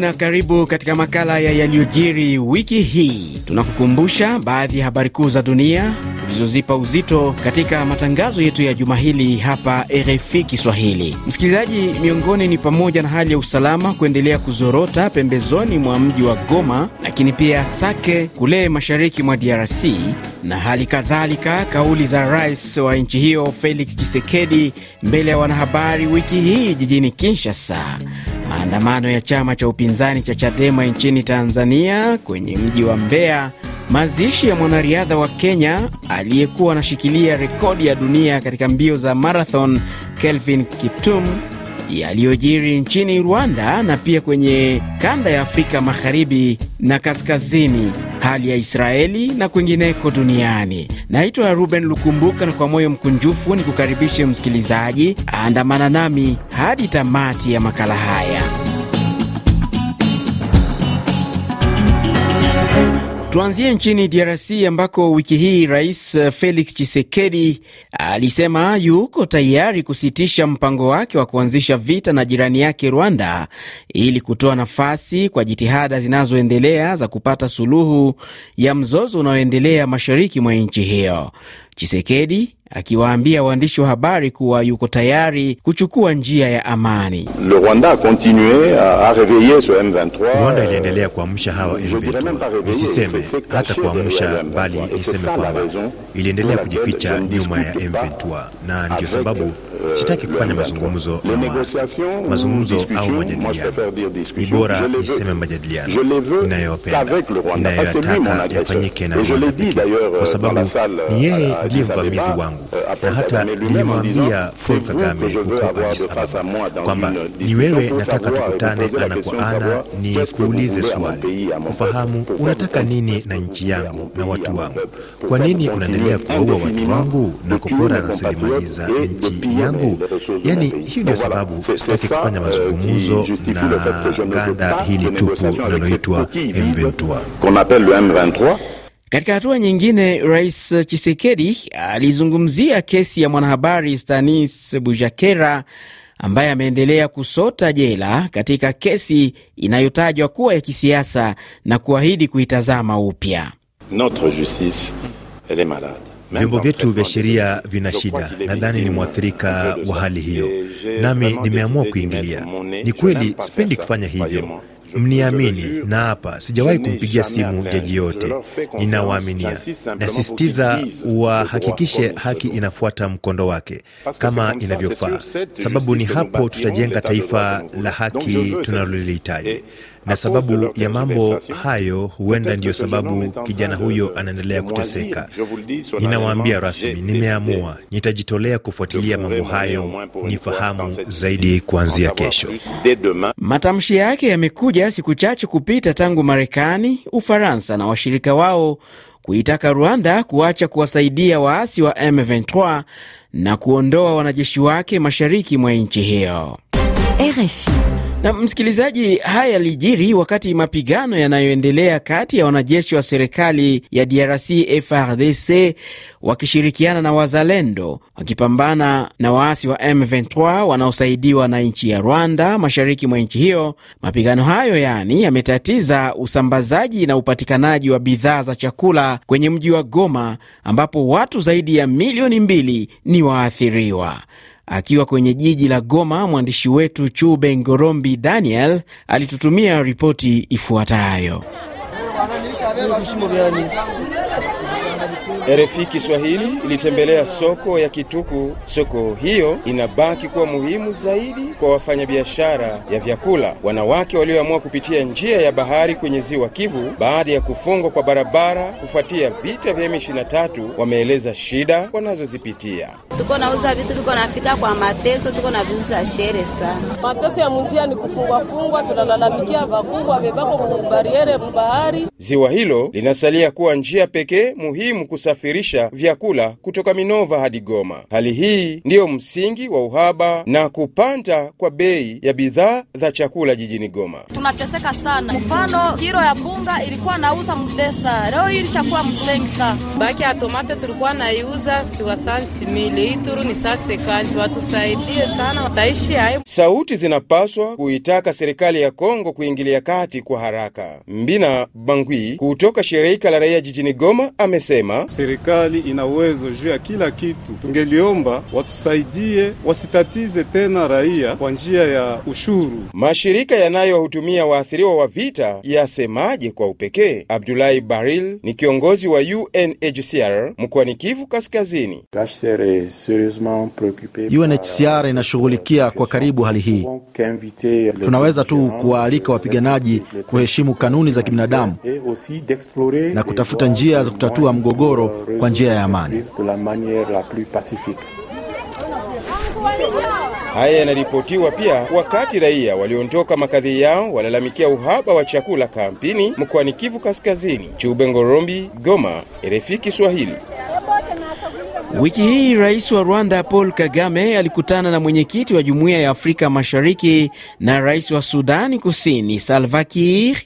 Na karibu katika makala ya yaliyojiri wiki hii. Tunakukumbusha baadhi ya habari kuu za dunia tulizozipa uzito katika matangazo yetu ya juma hili hapa RFI Kiswahili. Msikilizaji, miongoni ni pamoja na hali ya usalama kuendelea kuzorota pembezoni mwa mji wa Goma, lakini pia Sake kule mashariki mwa DRC, na hali kadhalika kauli za rais wa nchi hiyo Felix Tshisekedi mbele ya wanahabari wiki hii jijini Kinshasa. Maandamano ya chama cha upinzani cha Chadema nchini Tanzania kwenye mji wa Mbeya, mazishi ya mwanariadha wa Kenya aliyekuwa anashikilia rekodi ya dunia katika mbio za marathon Kelvin Kiptum, yaliyojiri nchini Rwanda na pia kwenye kanda ya Afrika magharibi na kaskazini, hali ya Israeli na kwingineko duniani. Naitwa Ruben Lukumbuka, na kwa moyo mkunjufu ni kukaribishe msikilizaji, andamana nami hadi tamati ya makala haya. Tuanzie nchini DRC ambako wiki hii Rais Felix Tshisekedi alisema yuko tayari kusitisha mpango wake wa kuanzisha vita na jirani yake Rwanda ili kutoa nafasi kwa jitihada zinazoendelea za kupata suluhu ya mzozo unaoendelea mashariki mwa nchi hiyo. Chisekedi akiwaambia waandishi wa habari kuwa yuko tayari kuchukua njia ya amani. Rwanda iliendelea kuamsha hawa M23, nisiseme hata kuamsha, bali niseme kwamba iliendelea kujificha nyuma ya M23, na ndiyo sababu sitaki kufanya mazungumzo waasi. Mazungumzo au majadiliano, ni bora niseme majadiliano ninayopenda, ninayoyataka yafanyike na Rwanda kwa sababu ni yeye ndiye mvamizi wangu, na hata nilimwambia Paul Kagame huko Addis Ababa kwamba ni wewe nataka tukutane ana kwa ana, ni kuulize swali, kufahamu unataka nini na nchi yangu na watu wangu. Kwa nini unaendelea kuwaua watu wangu na kupora rasilimali za nchi yangu? Yani, hiyo ndio sababu sitaki kufanya mazungumzo na ganda hili tupu linaloitwa M23. Katika hatua nyingine, Rais Chisekedi alizungumzia kesi ya mwanahabari Stanis Bujakera ambaye ameendelea kusota jela katika kesi inayotajwa kuwa ya kisiasa na kuahidi kuitazama upya. Vyombo vyetu vya sheria vina shida. Nadhani ni mwathirika wa hali hiyo, nami nimeamua kuingilia. Ni kweli sipendi kufanya hivyo, mniamini na hapa sijawahi kumpigia simu jaji yote. Ninawaaminia, nasisitiza wahakikishe haki inafuata mkondo wake kama inavyofaa, sababu ni hapo tutajenga taifa la haki tunalolihitaji na sababu ya mambo hayo huenda ndiyo sababu kijana huyo anaendelea kuteseka. Ninawaambia rasmi, nimeamua, nitajitolea kufuatilia mambo hayo, nifahamu zaidi kuanzia kesho. Matamshi yake yamekuja siku chache kupita tangu Marekani, Ufaransa na washirika wao kuitaka Rwanda kuacha kuwasaidia waasi wa M23 na kuondoa wanajeshi wake mashariki mwa nchi hiyo. RFI. Na msikilizaji, haya yalijiri wakati mapigano yanayoendelea kati ya wanajeshi wa serikali ya DRC FARDC wakishirikiana na wazalendo wakipambana na waasi wa M23 wanaosaidiwa na nchi ya Rwanda mashariki mwa nchi hiyo. Mapigano hayo yani yametatiza usambazaji na upatikanaji wa bidhaa za chakula kwenye mji wa Goma ambapo watu zaidi ya milioni mbili ni waathiriwa. Akiwa kwenye jiji la Goma, mwandishi wetu Chube Ngorombi Daniel alitutumia ripoti ifuatayo. RFI Kiswahili ilitembelea soko ya Kituku. Soko hiyo inabaki kuwa muhimu zaidi kwa wafanyabiashara ya vyakula, wanawake walioamua kupitia njia ya bahari kwenye ziwa Kivu baada ya kufungwa kwa barabara kufuatia vita vya M23. Wameeleza shida wanazozipitia. Tuko nauza vitu tuko nafika kwa mateso, tuko naviuza shere sana. Mateso ya munjia ni kufungwafungwa, tunalalamikia vakubwa vevako mubariere mbahari. Ziwa hilo linasalia kuwa njia pekee muhimu muhimu kusafirisha vyakula kutoka Minova hadi Goma. Hali hii ndiyo msingi wa uhaba na kupanda kwa bei ya bidhaa za chakula jijini Goma. Tunateseka sana. Mfano, kilo ya bunga ilikuwa nauza mdesa, leo hii ilishakuwa msengi sana. Baki ya tomate tulikuwa naiuza siwasanti mili ituru ni sase kanzi, watusaidie sana, wataishi hayo. Sauti zinapaswa kuitaka serikali ya Kongo kuingilia kati kwa haraka. Mbina Bangwi kutoka shirika la raia jijini Goma amesema serikali ina uwezo juu ya kila kitu. Tungeliomba watusaidie, wasitatize tena raia kwa njia ya ushuru. Mashirika yanayohutumia waathiriwa wa vita yasemaje kwa upekee? Abdulahi Baril ni kiongozi wa UNHCR mkoani Kivu Kaskazini. UNHCR inashughulikia kwa karibu hali hii. Tunaweza tu kuwaalika wapiganaji kuheshimu kanuni za kibinadamu na kutafuta njia za kutatua mgogoro kwa njia ya amani. Haya yanaripotiwa pia wakati raia waliondoka makazi yao walalamikia uhaba wa chakula kampini mkoani Kivu Kaskazini. Chube Ngorombi, Goma, RFI Kiswahili. Wiki hii rais wa Rwanda Paul Kagame alikutana na mwenyekiti wa Jumuiya ya Afrika Mashariki na rais wa Sudani Kusini Salva Kiir,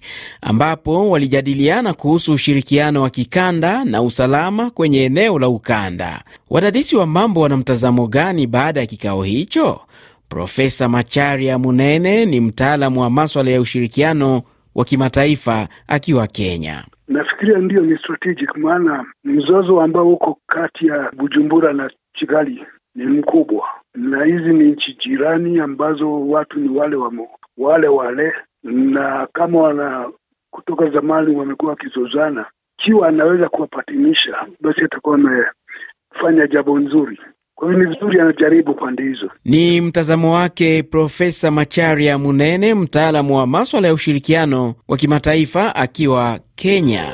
ambapo walijadiliana kuhusu ushirikiano wa kikanda na usalama kwenye eneo la ukanda. Wadadisi wa mambo wana mtazamo gani baada ya kikao hicho? Profesa Macharia Munene ni mtaalamu wa maswala ya ushirikiano wa kimataifa akiwa Kenya. Nafikiria ndiyo ni strategic, maana mzozo ambao uko kati ya Bujumbura na Kigali ni mkubwa, na hizi ni nchi jirani ambazo watu ni wale wamo, wale wale, na kama wana kutoka zamani wamekuwa wakizozana, ikiwa anaweza kuwapatanisha, basi atakuwa amefanya jambo nzuri. Kwa hiyo ni vizuri anajaribu pande hizo. Ni mtazamo wake Profesa Macharia Munene, mtaalamu wa maswala ya ushirikiano wa kimataifa akiwa Kenya.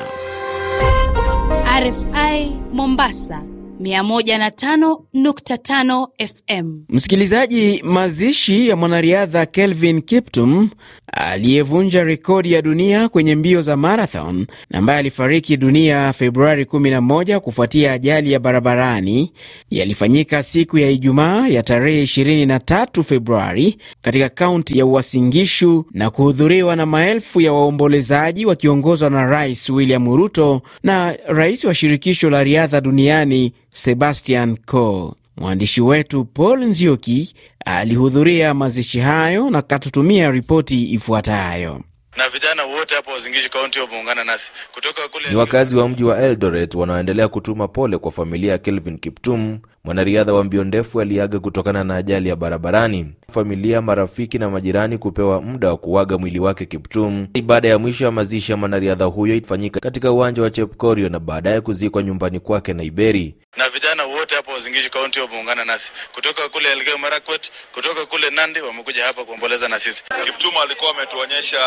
RFI Mombasa 105.5 FM. Msikilizaji, mazishi ya mwanariadha Kelvin Kiptum aliyevunja rekodi ya dunia kwenye mbio za marathon na ambaye alifariki dunia Februari 11 kufuatia ajali ya barabarani yalifanyika siku ya Ijumaa ya tarehe 23 Februari katika kaunti ya Uasin Gishu na kuhudhuriwa na maelfu ya waombolezaji wakiongozwa na Rais William Ruto na rais wa shirikisho la riadha duniani Sebastian Coe. Mwandishi wetu Paul Nzioki alihudhuria mazishi hayo na katutumia ripoti ifuatayo. Na vijana wote hapo Wazingishi kaunti wameungana nasi kutoka kule. Ni wakazi wa mji wa Eldoret wanaoendelea kutuma pole kwa familia ya Kelvin Kiptum, mwanariadha wa mbio ndefu aliaga kutokana na ajali ya barabarani. Familia, marafiki na majirani kupewa muda wa kuaga mwili wake Kiptum. Ibada ya mwisho ya mazishi ya mwanariadha huyo ifanyika katika uwanja wa Chepkorio na baadaye kuzikwa nyumbani kwake Naiberi. Na vijana wote hapo Wazingishi kaunti wameungana nasi kutoka kule Elgeyo Marakwet, kutoka kule Nandi, wamekuja hapa kuomboleza na sisi. Kiptum alikuwa ametuonyesha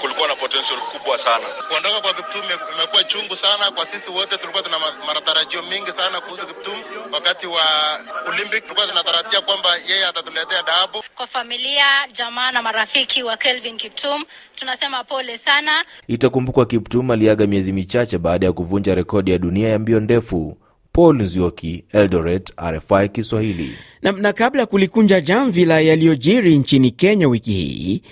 kulikuwa na potential kubwa sana. Kuondoka kwa Kiptum imekuwa chungu sana kwa sisi wote. Tulikuwa tuna matarajio mengi sana kuhusu Kiptum. Wakati wa Olympic tulikuwa tunatarajia kwamba yeye atatuletea dhahabu. Kwa familia, jamaa na marafiki wa Kelvin Kiptum tunasema pole sana. Itakumbukwa Kiptum aliaga miezi michache baada ya kuvunja rekodi ya dunia ya mbio ndefu. Paul Nzioki, Eldoret, RFI Kiswahili. Na, na kabla ya kulikunja jamvi la yaliyojiri nchini Kenya wiki hii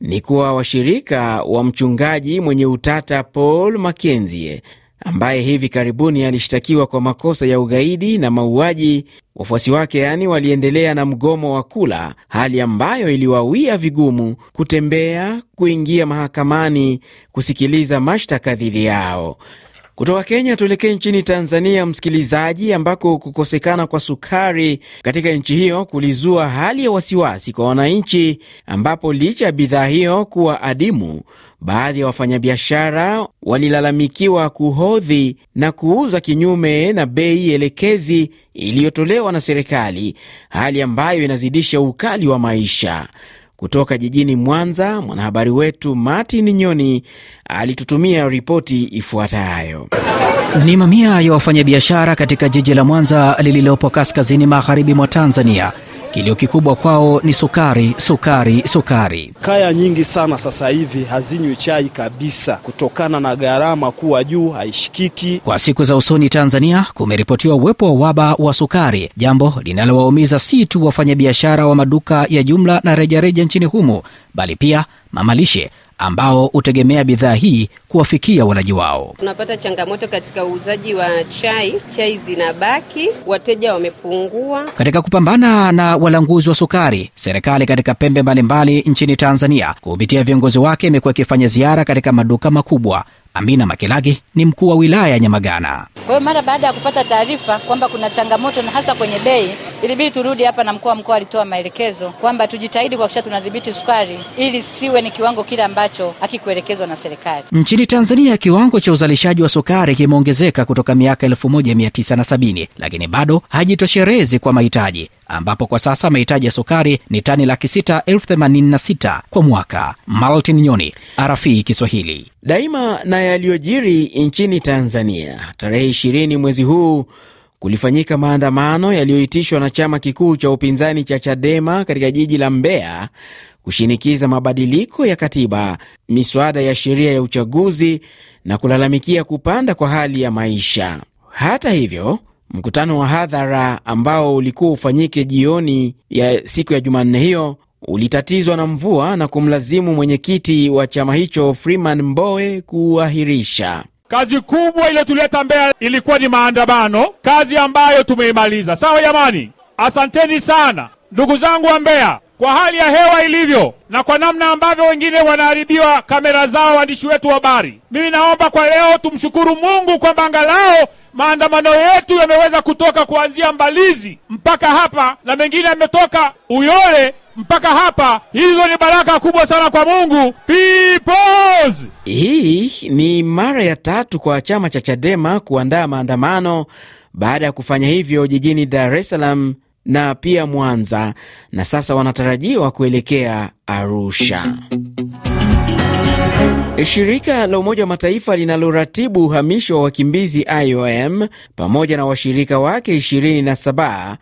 ni kuwa washirika wa mchungaji mwenye utata Paul Mackenzie ambaye hivi karibuni alishtakiwa kwa makosa ya ugaidi na mauaji, wafuasi wake yani waliendelea na mgomo wa kula, hali ambayo iliwawia vigumu kutembea, kuingia mahakamani kusikiliza mashtaka dhidi yao. Kutoka Kenya tuelekee nchini Tanzania, msikilizaji, ambako kukosekana kwa sukari katika nchi hiyo kulizua hali ya wasiwasi kwa wananchi, ambapo licha ya bidhaa hiyo kuwa adimu, baadhi ya wafanyabiashara walilalamikiwa kuhodhi na kuuza kinyume na bei elekezi iliyotolewa na serikali, hali ambayo inazidisha ukali wa maisha. Kutoka jijini Mwanza, mwanahabari wetu Martin Nyoni alitutumia ripoti ifuatayo. Ni mamia ya wafanyabiashara katika jiji la Mwanza lililopo kaskazini magharibi mwa Tanzania, kilio kikubwa kwao ni sukari, sukari, sukari. Kaya nyingi sana sasa hivi hazinywi chai kabisa kutokana na gharama kuwa juu, haishikiki. Kwa siku za usoni Tanzania kumeripotiwa uwepo wa uhaba wa sukari, jambo linalowaumiza si tu wafanyabiashara wa maduka ya jumla na rejareja nchini humo, bali pia mamalishe ambao hutegemea bidhaa hii kuwafikia walaji wao. Tunapata changamoto katika uuzaji wa chai, chai zinabaki, wateja wamepungua. Katika kupambana na walanguzi wa sukari, serikali katika pembe mbalimbali nchini Tanzania kupitia viongozi wake imekuwa ikifanya ziara katika maduka makubwa. Amina Makelagi ni mkuu wa wilaya ya Nyamagana. Kwa hiyo mara baada ya kupata taarifa kwamba kuna changamoto na hasa kwenye bei, ilibidi turudi hapa, na mkuu wa mkoa alitoa maelekezo kwamba tujitahidi kuhakikisha tunadhibiti sukari ili siwe ni kiwango kile ambacho hakikuelekezwa na serikali. Nchini Tanzania kiwango cha uzalishaji wa sukari kimeongezeka kutoka miaka 1970 lakini bado hajitosherezi kwa mahitaji ambapo kwa sasa mahitaji ya sukari ni tani laki sita elfu themanini na sita kwa mwaka. Martin Nyoni, RFI Kiswahili. Daima na yaliyojiri nchini Tanzania, tarehe ishirini mwezi huu kulifanyika maandamano yaliyoitishwa na chama kikuu cha upinzani cha Chadema katika jiji la Mbeya kushinikiza mabadiliko ya katiba, miswada ya sheria ya uchaguzi na kulalamikia kupanda kwa hali ya maisha. Hata hivyo mkutano wa hadhara ambao ulikuwa ufanyike jioni ya siku ya Jumanne hiyo ulitatizwa na mvua na kumlazimu mwenyekiti wa chama hicho Freeman Mbowe kuahirisha. Kazi kubwa iliyotuleta Mbeya ilikuwa ni maandamano, kazi ambayo tumeimaliza. Sawa jamani, asanteni sana ndugu zangu wa Mbeya kwa hali ya hewa ilivyo na kwa namna ambavyo wengine wanaharibiwa kamera zao, waandishi wetu wa habari. Mimi naomba kwa leo tumshukuru Mungu kwamba angalau maandamano yetu yameweza kutoka kuanzia Mbalizi mpaka hapa na mengine yametoka Uyole mpaka hapa. Hizo ni baraka kubwa sana kwa Mungu. Peoples! Hii ni mara ya tatu kwa chama cha Chadema kuandaa maandamano baada ya kufanya hivyo jijini Dar es Salaam na pia Mwanza, na sasa wanatarajiwa kuelekea Arusha. Shirika la Umoja wa Mataifa linaloratibu uhamisho wa wakimbizi IOM pamoja na washirika wake 27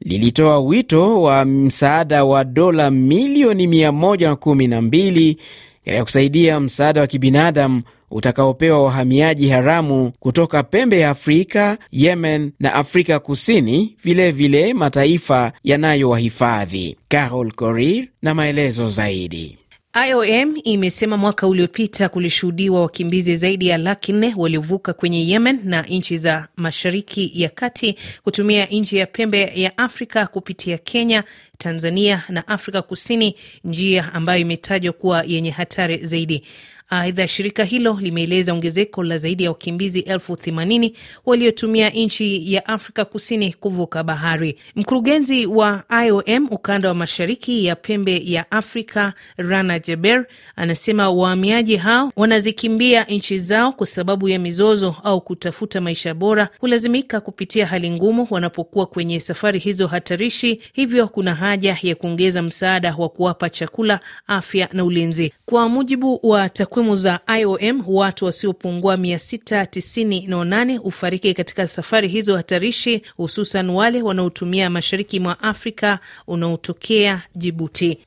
lilitoa wito wa msaada wa dola milioni 112 katika kusaidia msaada wa kibinadamu utakaopewa wahamiaji haramu kutoka pembe ya Afrika, Yemen na Afrika Kusini, vilevile vile mataifa yanayowahifadhi. Carol Korir na maelezo zaidi. IOM imesema mwaka uliopita kulishuhudiwa wakimbizi zaidi ya laki nne waliovuka kwenye Yemen na nchi za Mashariki ya Kati kutumia nchi ya pembe ya Afrika kupitia Kenya, Tanzania na Afrika Kusini, njia ambayo imetajwa kuwa yenye hatari zaidi. Aidha, shirika hilo limeeleza ongezeko la zaidi ya wakimbizi elfu themanini waliotumia nchi ya Afrika Kusini kuvuka bahari. Mkurugenzi wa IOM ukanda wa mashariki ya pembe ya Afrika, Rana Jaber, anasema wahamiaji hao wanazikimbia nchi zao kwa sababu ya mizozo au kutafuta maisha bora, hulazimika kupitia hali ngumu wanapokuwa kwenye safari hizo hatarishi. Hivyo kuna haja ya kuongeza msaada wa kuwapa chakula, afya na ulinzi. Kwa mujibu wa takwimu za IOM watu wasiopungua 698 hufariki katika safari hizo hatarishi, hususan wale wanaotumia mashariki mwa Afrika unaotokea Jibuti.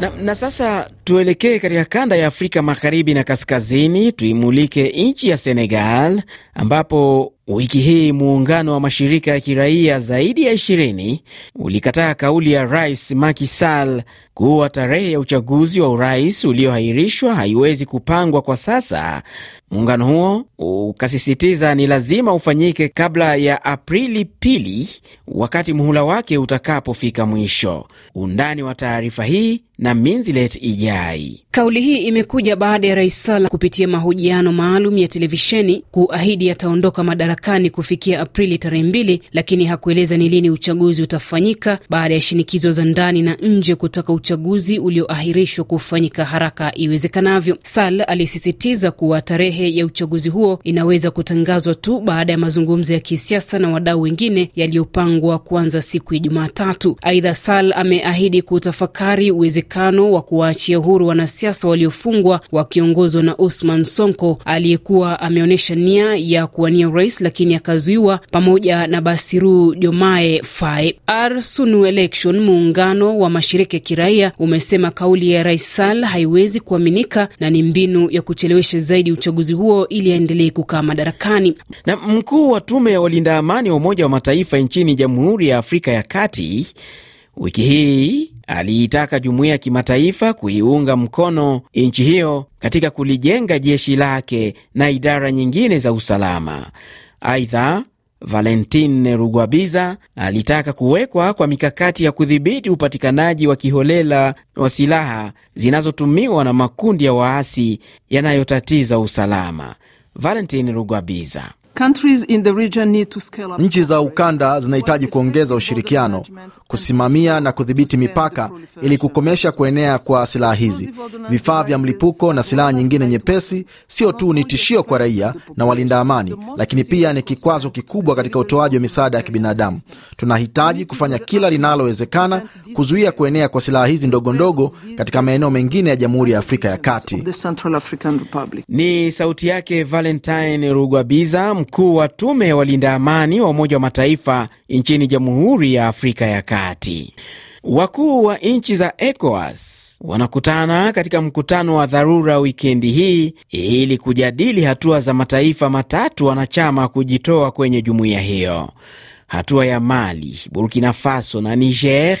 Na, na sasa tuelekee katika kanda ya Afrika magharibi na kaskazini, tuimulike nchi ya Senegal ambapo wiki hii muungano wa mashirika ya kiraia zaidi ya 20 ulikataa kauli ya Rais Macky Sall kuwa tarehe ya uchaguzi wa urais ulioahirishwa haiwezi kupangwa kwa sasa. Muungano huo ukasisitiza ni lazima ufanyike kabla ya Aprili pili, wakati muhula wake utakapofika mwisho. Undani wa taarifa hii na Minzilet Ijai. Kauli hii imekuja baada ya Rais Sall kupitia mahojiano maalum ya televisheni kuahidi ataondoka madarakani kufikia Aprili tarehe mbili, lakini hakueleza ni lini uchaguzi utafanyika baada ya shinikizo za ndani na nje kutaka uchaguzi ulioahirishwa kufanyika haraka iwezekanavyo. Sal alisisitiza kuwa tarehe ya uchaguzi huo inaweza kutangazwa tu baada ya mazungumzo ya kisiasa na wadau wengine yaliyopangwa kuanza siku ya Jumatatu. Aidha, Sal ameahidi kutafakari uwezekano wa kuwaachia huru wanasiasa waliofungwa wakiongozwa na Usman Sonko aliyekuwa ameonyesha nia ya kuwania urais lakini akazuiwa, pamoja na Basiru Jomae Fae. Arsunu Election, muungano wa mashirika ya kiraia, umesema kauli ya Rais Sall haiwezi kuaminika na ni mbinu ya kuchelewesha zaidi uchaguzi huo ili aendelee kukaa madarakani. Na mkuu wa tume ya walinda amani wa Umoja wa Mataifa nchini Jamhuri ya Afrika ya Kati wiki hii aliitaka jumuiya ya kimataifa kuiunga mkono nchi hiyo katika kulijenga jeshi lake na idara nyingine za usalama. Aidha, Valentin Rugwabiza alitaka kuwekwa kwa mikakati ya kudhibiti upatikanaji wa kiholela wa silaha zinazotumiwa na makundi ya waasi yanayotatiza usalama. Valentin Rugwabiza Nchi za ukanda zinahitaji kuongeza ushirikiano, kusimamia na kudhibiti mipaka ili kukomesha kuenea kwa silaha hizi. Vifaa vya mlipuko na silaha nyingine nyepesi sio tu ni tishio kwa raia na walinda amani, lakini pia ni kikwazo kikubwa katika utoaji wa misaada ya kibinadamu. Tunahitaji kufanya kila linalowezekana kuzuia kuenea kwa silaha hizi ndogo ndogo katika maeneo mengine ya Jamhuri ya Afrika ya Kati. Ni sauti yake Valentine Rugwabiza, mkuu wa tume ya walinda amani wa Umoja wa Mataifa nchini Jamhuri ya Afrika ya Kati. Wakuu wa nchi za ECOWAS wanakutana katika mkutano wa dharura wikendi hii ili kujadili hatua za mataifa matatu wanachama kujitoa kwenye jumuiya hiyo. Hatua ya Mali, Burkina Faso na Niger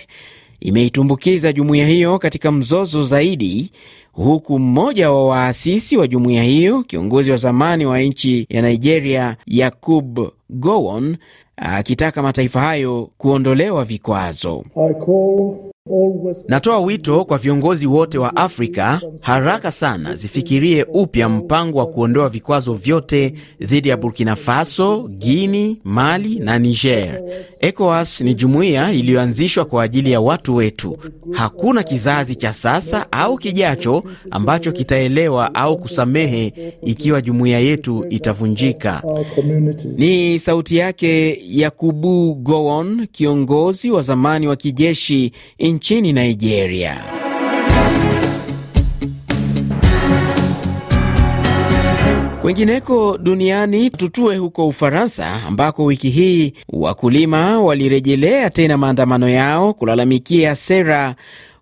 imeitumbukiza jumuiya hiyo katika mzozo zaidi huku mmoja wa waasisi wa jumuiya hiyo, kiongozi wa zamani wa nchi ya Nigeria, Yakub Gowon, akitaka mataifa hayo kuondolewa vikwazo. Natoa wito kwa viongozi wote wa Afrika haraka sana zifikirie upya mpango wa kuondoa vikwazo vyote dhidi ya Burkina Faso, Guini, Mali na Niger. ECOWAS ni jumuiya iliyoanzishwa kwa ajili ya watu wetu. Hakuna kizazi cha sasa au kijacho ambacho kitaelewa au kusamehe ikiwa jumuiya yetu itavunjika. Ni sauti yake Yakubu Gowon, kiongozi wa zamani wa kijeshi nchini Nigeria. Kwengineko duniani, tutue huko Ufaransa ambako wiki hii wakulima walirejelea tena maandamano yao kulalamikia sera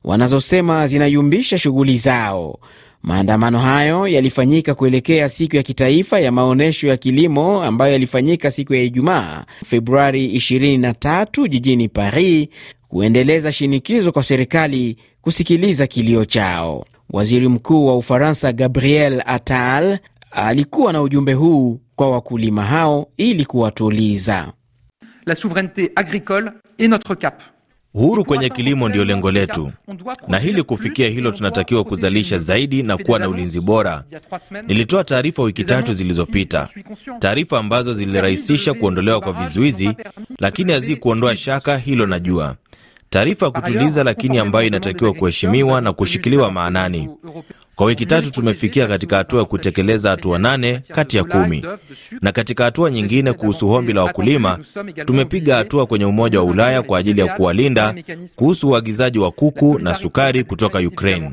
wanazosema zinayumbisha shughuli zao. Maandamano hayo yalifanyika kuelekea siku ya kitaifa ya maonyesho ya kilimo ambayo yalifanyika siku ya Ijumaa Februari 23 jijini Paris, kuendeleza shinikizo kwa serikali kusikiliza kilio chao. Waziri Mkuu wa Ufaransa Gabriel Attal alikuwa na ujumbe huu kwa wakulima hao ili kuwatuliza. La souveraineté agricole est notre cap. Uhuru kwenye kilimo ndiyo lengo letu, na hili kufikia hilo tunatakiwa kuzalisha zaidi na kuwa na ulinzi bora. Nilitoa taarifa wiki tatu zilizopita, taarifa ambazo zilirahisisha kuondolewa kwa vizuizi, lakini hazikuondoa shaka, hilo najua taarifa ya kutuliza, lakini ambayo inatakiwa kuheshimiwa na kushikiliwa maanani. Kwa wiki tatu tumefikia katika hatua ya kutekeleza hatua nane kati ya kumi, na katika hatua nyingine kuhusu hombi la wakulima tumepiga hatua kwenye Umoja wa Ulaya kwa ajili ya kuwalinda kuhusu uagizaji wa kuku na sukari kutoka Ukraine.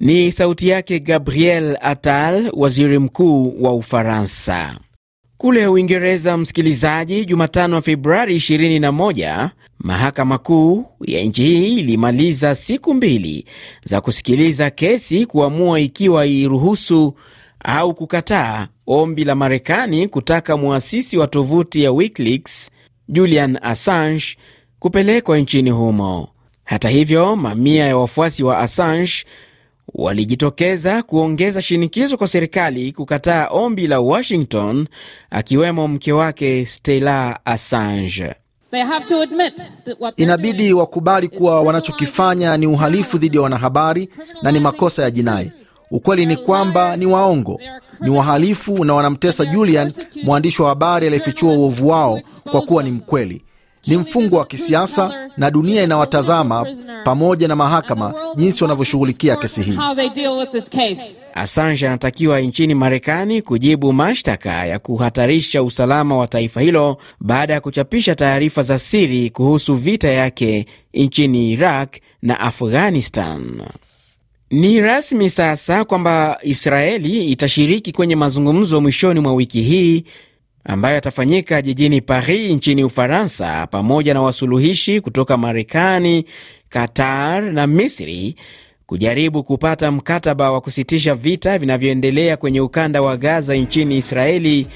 Ni sauti yake Gabriel Attal, waziri mkuu wa Ufaransa. Kule Uingereza, msikilizaji, Jumatano Februari 21 mahakama kuu ya nchi hii ilimaliza siku mbili za kusikiliza kesi kuamua ikiwa iruhusu au kukataa ombi la Marekani kutaka mwasisi wa tovuti ya WikiLeaks Julian Assange kupelekwa nchini humo. Hata hivyo, mamia ya wafuasi wa Assange walijitokeza kuongeza shinikizo kwa serikali kukataa ombi la Washington, akiwemo mke wake Stella Assange. Inabidi wakubali kuwa wanachokifanya ni uhalifu dhidi ya wanahabari na ni makosa ya jinai. Ukweli ni kwamba ni waongo, ni wahalifu na wanamtesa Julian, mwandishi wa habari aliyefichua uovu wao kwa kuwa ni mkweli. Ni mfungwa wa kisiasa na dunia inawatazama pamoja na mahakama jinsi wanavyoshughulikia kesi hii. Assange anatakiwa nchini Marekani kujibu mashtaka ya kuhatarisha usalama wa taifa hilo baada ya kuchapisha taarifa za siri kuhusu vita yake nchini Iraq na Afghanistan. Ni rasmi sasa kwamba Israeli itashiriki kwenye mazungumzo mwishoni mwa wiki hii ambayo yatafanyika jijini Paris nchini Ufaransa, pamoja na wasuluhishi kutoka Marekani, Qatar na Misri kujaribu kupata mkataba wa kusitisha vita vinavyoendelea kwenye ukanda wa Gaza nchini Israeli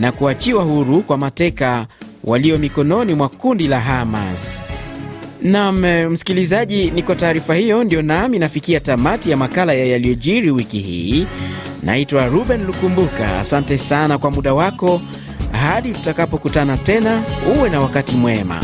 na kuachiwa huru kwa mateka walio mikononi mwa kundi la Hamas. Nam msikilizaji, ni kwa taarifa hiyo ndio nami nafikia tamati ya makala ya yaliyojiri wiki hii. Naitwa Ruben Lukumbuka, asante sana kwa muda wako. Hadi tutakapokutana tena, uwe na wakati mwema.